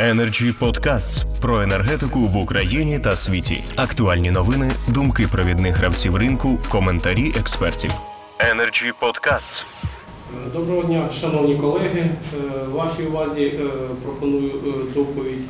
Energy Podcasts про енергетику в Україні та світі. Актуальні новини, думки провідних гравців ринку, коментарі експертів. Energy Podcasts. Доброго дня, шановні колеги. Е, Вашій увазі е, пропоную е, доповідь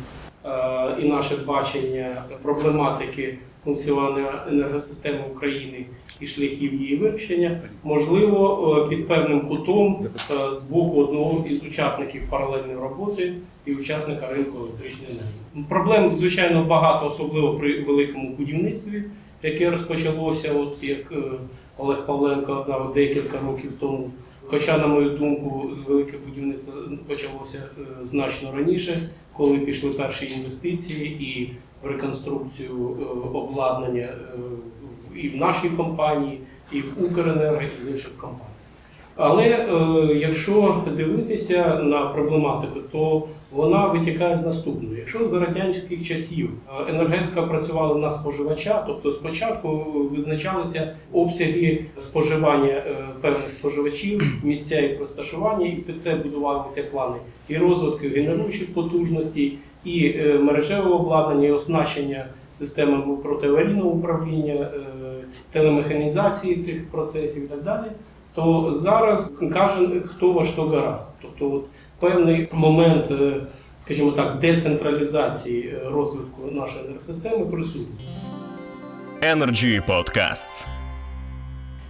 і наше бачення проблематики функціонування енергосистеми України і шляхів її вирішення, можливо, е, під певним кутом е, з боку одного із учасників паралельної роботи і учасника ринку електричної енергії. Проблем, звичайно, багато, особливо при великому будівництві, яке розпочалося, от як е, Олег Павленко казав декілька років тому. Хоча, на мою думку, велике будівництво почалося значно раніше, коли пішли перші інвестиції і в реконструкцію обладнання і в нашій компанії, і в Укренерго, і в інших компаніях. Але е, якщо дивитися на проблематику, то вона витікає з наступного. Якщо за радянських часів е, енергетика працювала на споживача, тобто спочатку визначалися обсяги споживання е, певних споживачів, місця їх розташування, і під це будувалися плани і розвитку генеруючих потужностей, і е, мережевого обладнання, і оснащення системами протиаварійного управління, е, телемеханізації цих процесів і так далі то зараз каже хто во що гаразд. Тобто от певний момент, е, скажімо так, децентралізації розвитку нашої енергосистеми присутній. Energy Podcasts.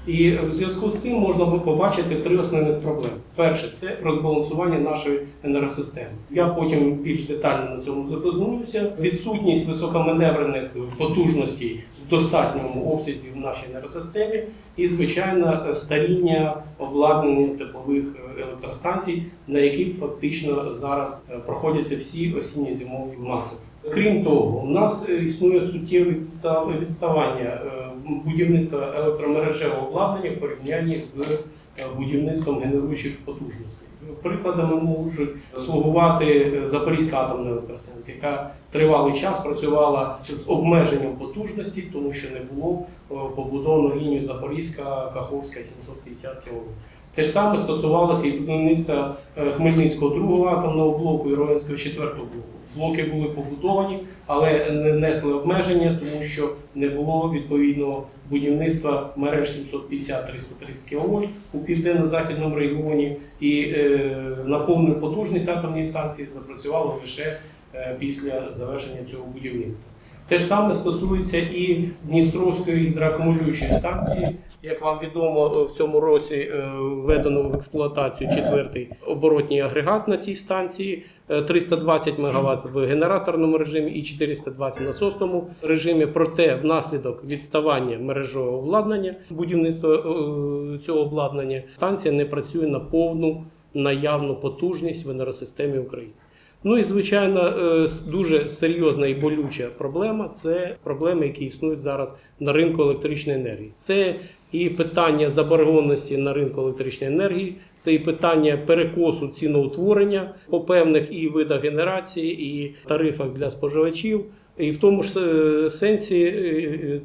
І в зв'язку з цим можна побачити три основних проблеми. Перше це розбалансування нашої енергосистеми. Я потім більш детально на цьому зупинюся. Відсутність високоманеврених потужностей в достатньому обсязі в нашій енергосистемі, і звичайно старіння обладнання теплових електростанцій, на яких фактично зараз проходяться всі осінньо-зимові маси. Крім того, у нас е, існує суттєве відставання е, будівництва електромережевого обладнання в порівнянні з е, будівництвом генеруючих потужностей. Прикладами можуть слугувати Запорізька атомна електростанція, яка тривалий час працювала з обмеженням потужності, тому що не було побудовано лінію Запорізька, Каховська 750 кВт. Те ж саме стосувалося і будівництва Хмельницького другого атомного блоку і Ровенського четвертого блоку. Блоки були побудовані, але не несли обмеження, тому що не було відповідного будівництва мереж 750-330 кВт у південно-західному регіоні, і е, на повну потужність атомної станції запрацювало лише е, після завершення цього будівництва. Те ж саме стосується і Дністровської гідроакумулюючої станції. Як вам відомо, в цьому році е, введено в експлуатацію четвертий оборотній агрегат на цій станції. Е, 320 МВт в генераторному режимі і 420 в насосному режимі. Проте, внаслідок відставання мережового обладнання будівництва е, цього обладнання, станція не працює на повну наявну потужність в енергосистемі України. Ну і звичайно, е, дуже серйозна і болюча проблема це проблеми, які існують зараз на ринку електричної енергії. Це і питання заборгованості на ринку електричної енергії, це і питання перекосу ціноутворення по певних і видах генерації, і тарифах для споживачів. І в тому ж е, сенсі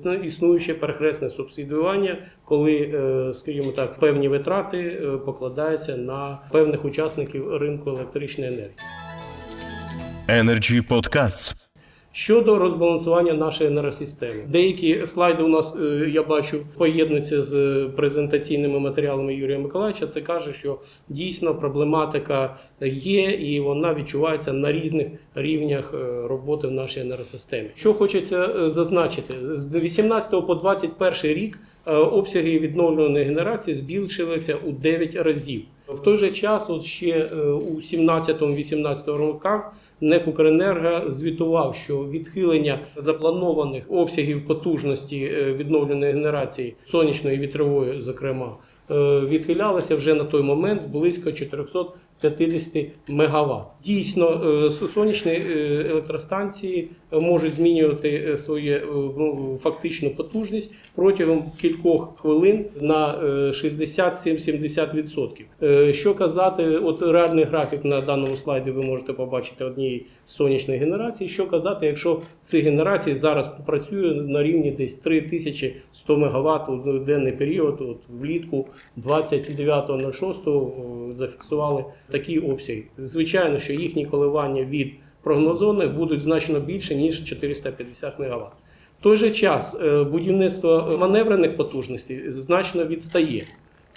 е, існуюче перехресне субсидіювання, коли, скажімо так, певні витрати покладаються на певних учасників ринку електричної енергії. Energy Podcasts. Щодо розбалансування нашої енергосистеми, деякі слайди у нас е, я бачу поєднуються з презентаційними матеріалами Юрія Миколаївича. Це каже, що дійсно проблематика є і вона відчувається на різних рівнях е, роботи в нашій енергосистемі. Що хочеться е, зазначити, з 18 по 21 рік е, обсяги відновлюваної генерації збільшилися у 9 разів. В той же час, от ще е, у 17-18 роках. НЕК «Укренерго» звітував, що відхилення запланованих обсягів потужності е, відновленої генерації сонячної вітрової, зокрема, е, відхилялося вже на той момент близько 450 МВт. Дійсно, е, сонячні е, електростанції можуть змінювати е, свою ну, фактичну потужність протягом кількох хвилин на е, 60-70%. Е, Що казати, от реальний графік на даному слайді ви можете побачити однієї сонячної генерації. Що казати, якщо ці генерації зараз працює на рівні десь 3100 МВт у денний період, от влітку 29.06 зафіксували такі обсяг. Звичайно, що їхні коливання від прогнозованих будуть значно більше ніж 450 МВт. В той же час е, будівництво маневрених потужностей значно відстає.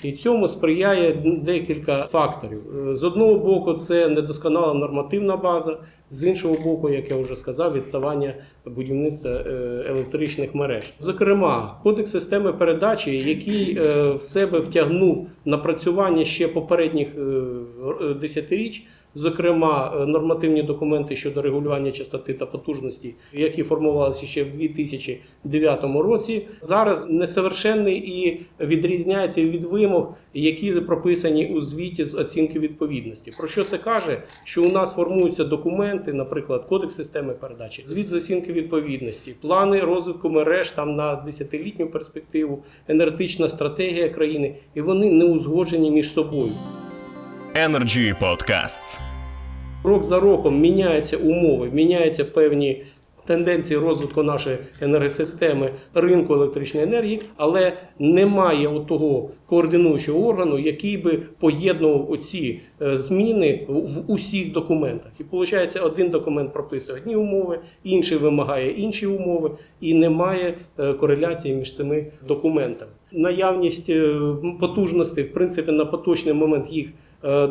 І цьому сприяє декілька факторів. Е, З одного боку, це недосконала нормативна база, з іншого боку, як я вже сказав, відставання будівництва е, електричних мереж. Зокрема, кодекс системи передачі, який е, в себе втягнув напрацювання ще попередніх десятиріч. Зокрема, е, нормативні документи щодо регулювання частоти та потужності, які формувалися ще в 2009 році, зараз несовершенний і відрізняється від вимог, які прописані у звіті з оцінки відповідності. Про що це каже? Що у нас формуються документи, наприклад, кодекс системи передачі, звіт з оцінки відповідності, плани розвитку мереж там на десятилітню перспективу, енергетична стратегія країни, і вони не узгоджені між собою. Energy Podcasts. Рок за роком міняються умови, міняються певні тенденції розвитку нашої енергосистеми ринку електричної енергії, але немає того координуючого органу, який би поєднував оці е, зміни в усіх документах. І виходить, один документ прописує одні умови, інший вимагає інші умови, і немає е, кореляції між цими документами. Наявність е, потужностей, в принципі, на поточний момент їх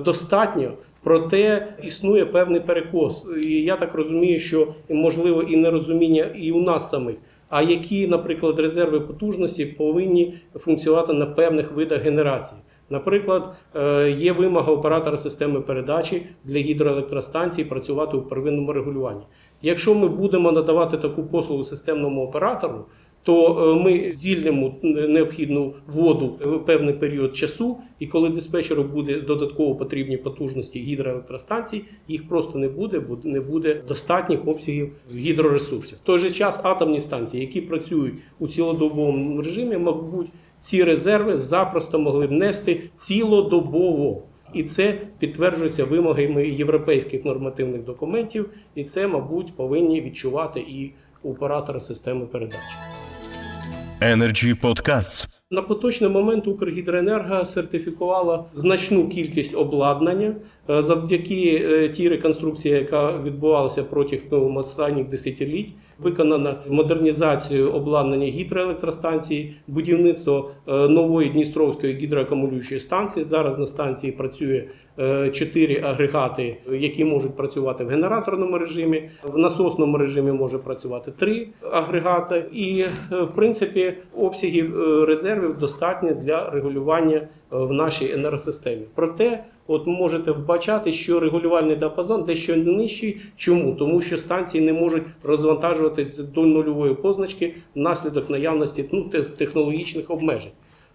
достатньо. Проте існує певний перекос. І я так розумію, що можливо і нерозуміння і у нас самих. А які, наприклад, резерви потужності повинні функціонувати на певних видах генерації. Наприклад, е, є вимога оператора системи передачі для гідроелектростанцій працювати у первинному регулюванні. Якщо ми будемо надавати таку послугу системному оператору, то е, ми звільнимо необхідну воду в певний період часу, і коли диспетчеру буде додатково потрібні потужності гідроелектростанцій, їх просто не буде, бо не буде достатніх обсягів гідроресурсів. В той же час атомні станції, які працюють у цілодобовому режимі, мабуть, ці резерви запросто могли б нести цілодобово. І це підтверджується вимогами європейських нормативних документів, і це, мабуть, повинні відчувати і оператори системи передачі. Energy Podcasts. На поточний момент Укргідроенерго сертифікувала значну кількість обладнання Е, завдяки е, тій реконструкції, яка відбувалася протягом останніх десятиліть. Виконана модернізацію обладнання гідроелектростанції, будівництво е, нової Дністровської гідроакумулюючої станції. Зараз на станції працює чотири агрегати, які можуть працювати в генераторному режимі. В насосному режимі може працювати три агрегати. І в принципі обсягів е, резервів достатньо для регулювання е, в нашій енергосистемі. Проте, от можете вбачати, що регулювальний діапазон дещо нижчий. Чому? Тому що станції не можуть розвантажуватись до нульової позначки внаслідок наявності ну, технологічних обмежень.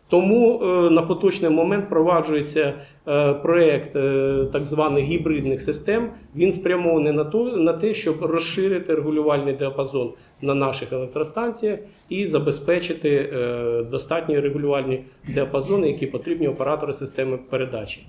Тому е, на поточний момент впроваджується е, проект е, так званих гібридних систем. Він спрямований на то на те, щоб розширити регулювальний діапазон на наших електростанціях і забезпечити достатні регулювальні діапазони, які потрібні оператори системи передачі.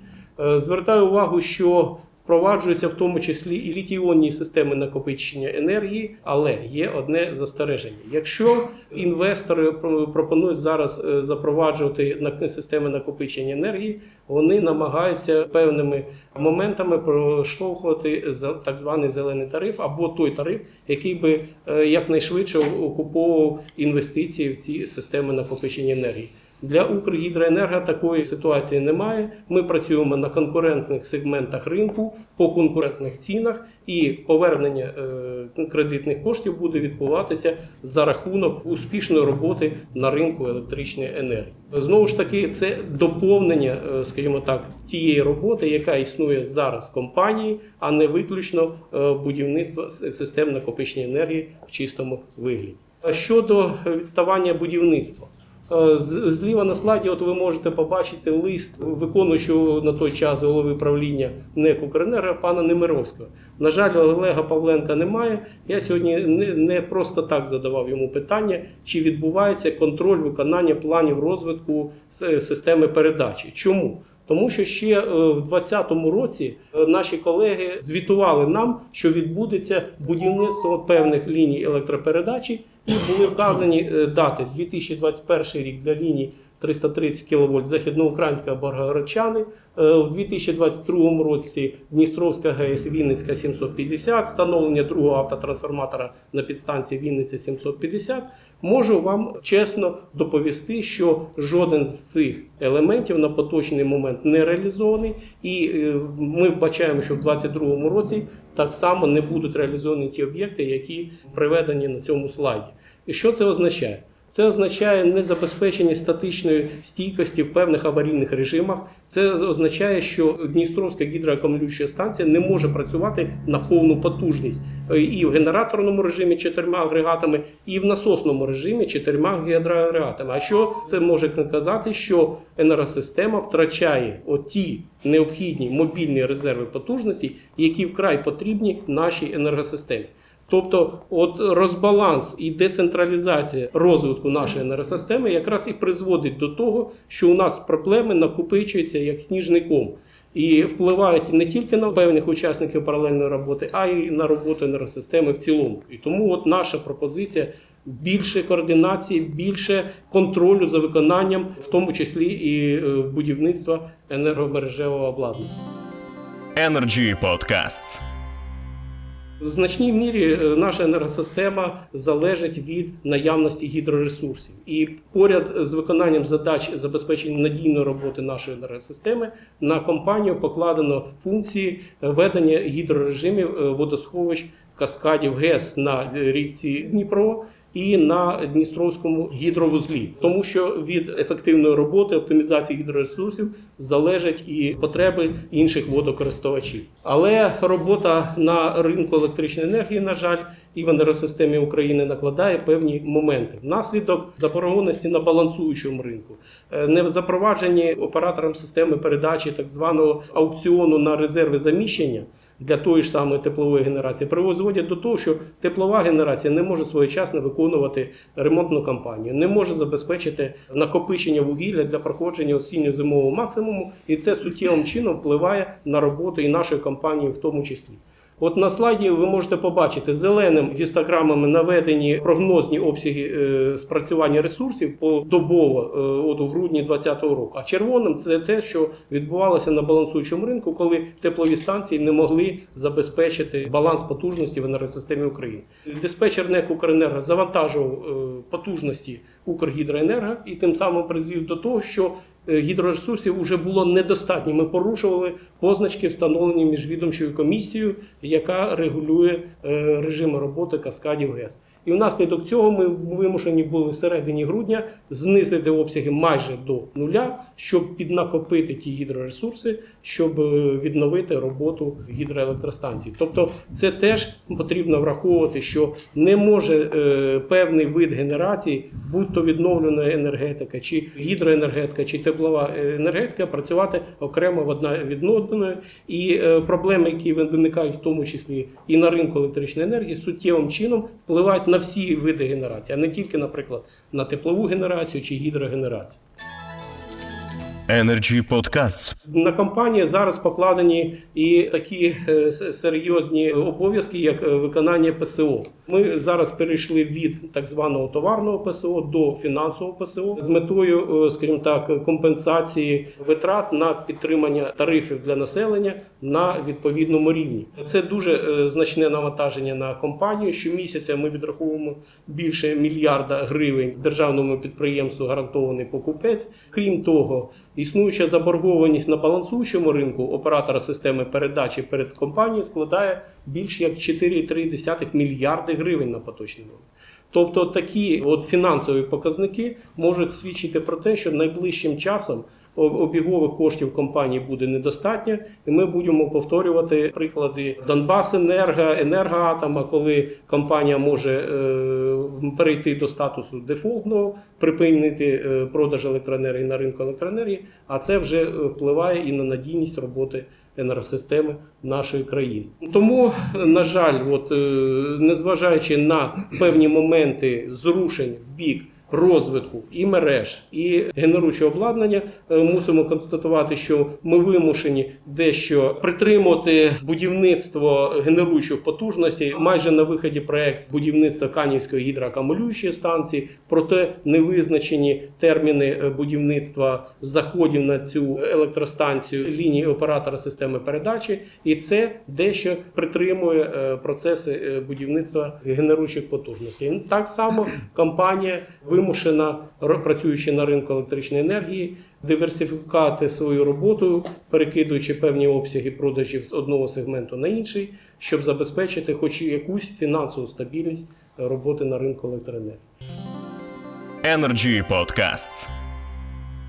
Звертаю увагу, що впроваджуються в тому числі і літіонні системи накопичення енергії, але є одне застереження. Якщо інвестори пропонують зараз е, запроваджувати системи накопичення енергії, вони намагаються певними моментами проштовхувати так званий зелений тариф або той тариф, який би е, якнайшвидше окуповував інвестиції в ці системи накопичення енергії. Для Укргідроенерго такої ситуації немає. Ми працюємо на конкурентних сегментах ринку по конкурентних цінах, і повернення е, кредитних коштів буде відбуватися за рахунок успішної роботи на ринку електричної енергії. Знову ж таки, це доповнення, е, скажімо так, тієї роботи, яка існує зараз в компанії, а не виключно е, будівництва систем накопичення енергії в чистому вигляді. Щодо відставання будівництва. Е, Зліва на слайді, от ви можете побачити лист виконуючого на той час голови правління НЕК «Укренерго» пана Немировського. На жаль, Олега Павленка немає. Я сьогодні не просто так задавав йому питання, чи відбувається контроль виконання планів розвитку системи передачі. Чому? Тому що ще е, в 2020 році е, наші колеги звітували нам, що відбудеться будівництво певних ліній електропередачі, і були вказані е, дати 2021 рік для ліній 330 кВт Західноукраїнська Боргородчани. Е, У 2022 році Дністровська ГЕС Вінницька 750, встановлення другого автотрансформатора на підстанції Вінниця 750. Можу вам чесно доповісти, що жоден з цих елементів на поточний момент не реалізований, і е, ми бачаємо, що в 2022 році так само не будуть реалізовані ті об'єкти, які приведені на цьому слайді. І що це означає? Це означає незабезпечення статичної стійкості в певних аварійних режимах. Це означає, що Дністровська гідроакумулююча станція не може працювати на повну потужність Е, і в генераторному режимі чотирма агрегатами, і в насосному режимі чотирма гідроагрегатами. А що це може казати? Що енергосистема втрачає оті необхідні мобільні резерви потужності, які вкрай потрібні нашій енергосистемі. Тобто, от розбаланс і децентралізація розвитку нашої енергосистеми якраз і призводить до того, що у нас проблеми накопичуються як сніжний ком. І впливають не тільки на певних учасників паралельної роботи, а й на роботу енергосистеми в цілому. І тому от наша пропозиція більше координації, більше контролю за виконанням, в тому числі і е, будівництва енергомережевого обладнання. Energy Podcasts. В значній мірі е, наша енергосистема залежить від наявності гідроресурсів, і поряд з виконанням задач забезпечення надійної роботи нашої енергосистеми на компанію покладено функції ведення гідрорежимів е, водосховищ каскадів ГЕС на річці Дніпро. І на Дністровському гідровузлі, тому що від ефективної роботи оптимізації гідроресурсів залежать і потреби інших водокористувачів. Але робота на ринку електричної енергії, на жаль, і в енергосистемі України накладає певні моменти. Внаслідок заборгованості на балансуючому ринку, е, не запроваджені оператором системи передачі так званого аукціону на резерви заміщення для тої ж самої теплової генерації приводять до того, що теплова генерація не може своєчасно виконувати ремонтну кампанію, не може забезпечити накопичення вугілля для проходження осінньо-зимового максимуму, і це суттєвим чином впливає на роботу і нашої компанії, в тому числі. От на слайді ви можете побачити зеленим гістограмами наведені прогнозні обсяги е, спрацювання ресурсів подобово е, от у грудні 2020 року. А червоним це те, що відбувалося на балансуючому ринку, коли теплові станції не могли забезпечити баланс потужності в енергосистемі України. Диспетчер НЕК «Укренерго» завантажував е, потужності Укргідроенерго і тим самим призвів до того, що е, гідроресурсів вже було недостатньо. Ми порушували позначки, встановлені міжвідомчою комісією, яка регулює режим режими роботи каскадів ГЕС. І внаслідок цього ми вимушені були в середині грудня знизити обсяги майже до нуля, щоб піднакопити ті гідроресурси, щоб е, відновити роботу гідроелектростанцій. Тобто, це теж потрібно враховувати, що не може е, певний вид генерації, будь то відновлена енергетика, чи гідроенергетика, чи теплова енергетика, працювати окремо в одна від одної. І е, проблеми, які виникають в тому числі і на ринку електричної енергії, суттєвим чином впливають на всі види генерації, а не тільки, наприклад, на теплову генерацію чи гідрогенерацію. Energy Podcasts. На компанії зараз покладені і такі е, серйозні обов'язки, як е, виконання ПСО. Ми зараз перейшли від так званого товарного ПСО до фінансового ПСО з метою, е, скажімо так, компенсації витрат на підтримання тарифів для населення на відповідному рівні. Це дуже е, значне навантаження на компанію. Щомісяця ми відраховуємо більше мільярда гривень державному підприємству гарантований покупець. Крім того, існуюча заборгованість на балансуючому ринку оператора системи передачі перед компанією складає більш як 4,3 мільярди гривень на поточний момент. Тобто такі от фінансові показники можуть свідчити про те, що найближчим часом обігових коштів компанії буде недостатньо, і ми будемо повторювати приклади Донбасенерго, Енергоатома, коли компанія може е, перейти до статусу дефолтного, припинити е, продаж електроенергії на ринку електроенергії, а це вже впливає і на надійність роботи енергосистеми нашої країни. Тому, на жаль, от, е, незважаючи на певні моменти зрушень в бік розвитку і мереж, і генеруючого обладнання е, мусимо констатувати, що ми вимушені дещо притримувати будівництво генеруючих потужностей. Майже на виході проект будівництва Канівської гідроакумулюючої станції, проте не визначені терміни е, будівництва заходів на цю електростанцію лінії оператора системи передачі, і це дещо притримує е, процеси будівництва генеруючих потужностей. Так само компанія вимушена, працюючи на ринку електричної енергії, диверсифікувати свою роботу, перекидуючи певні обсяги продажів з одного сегменту на інший, щоб забезпечити хоч якусь фінансову стабільність роботи на ринку електроенергії. Energy Podcasts.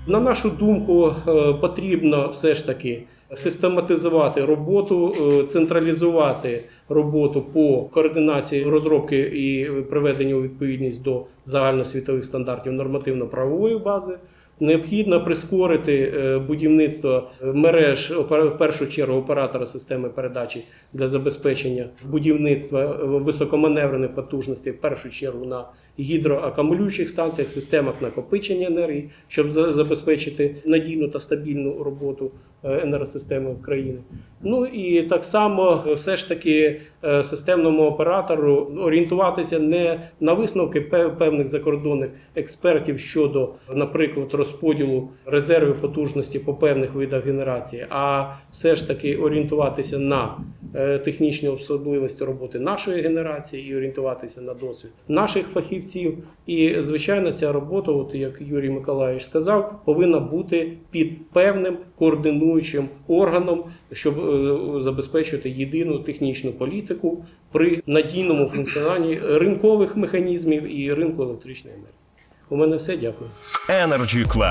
На нашу думку, е, потрібно все ж таки систематизувати роботу, е, централізувати роботу по координації розробки і приведення у відповідність до загальносвітових стандартів нормативно-правової бази. Необхідно прискорити е, будівництво мереж опера- в першу чергу оператора системи передачі для забезпечення будівництва е, високоманеврених потужностей, в першу чергу на гідроакумулюючих станціях, системах накопичення енергії, щоб забезпечити надійну та стабільну роботу е, енергосистеми країни. Ну і так само е, все ж таки е, системному оператору орієнтуватися не на висновки певних закордонних експертів щодо, наприклад, розподілу резервів потужності по певних видах генерації, а все ж таки орієнтуватися на технічні особливості роботи нашої генерації і орієнтуватися на досвід наших фахівців. І звичайно, ця робота, от як Юрій Миколаївич сказав, повинна бути під певним координуючим органом, щоб е, забезпечити єдину технічну політику при надійному функціонуванні ринкових механізмів і ринку електричної енергії. У мене все. Дякую. Energy Club.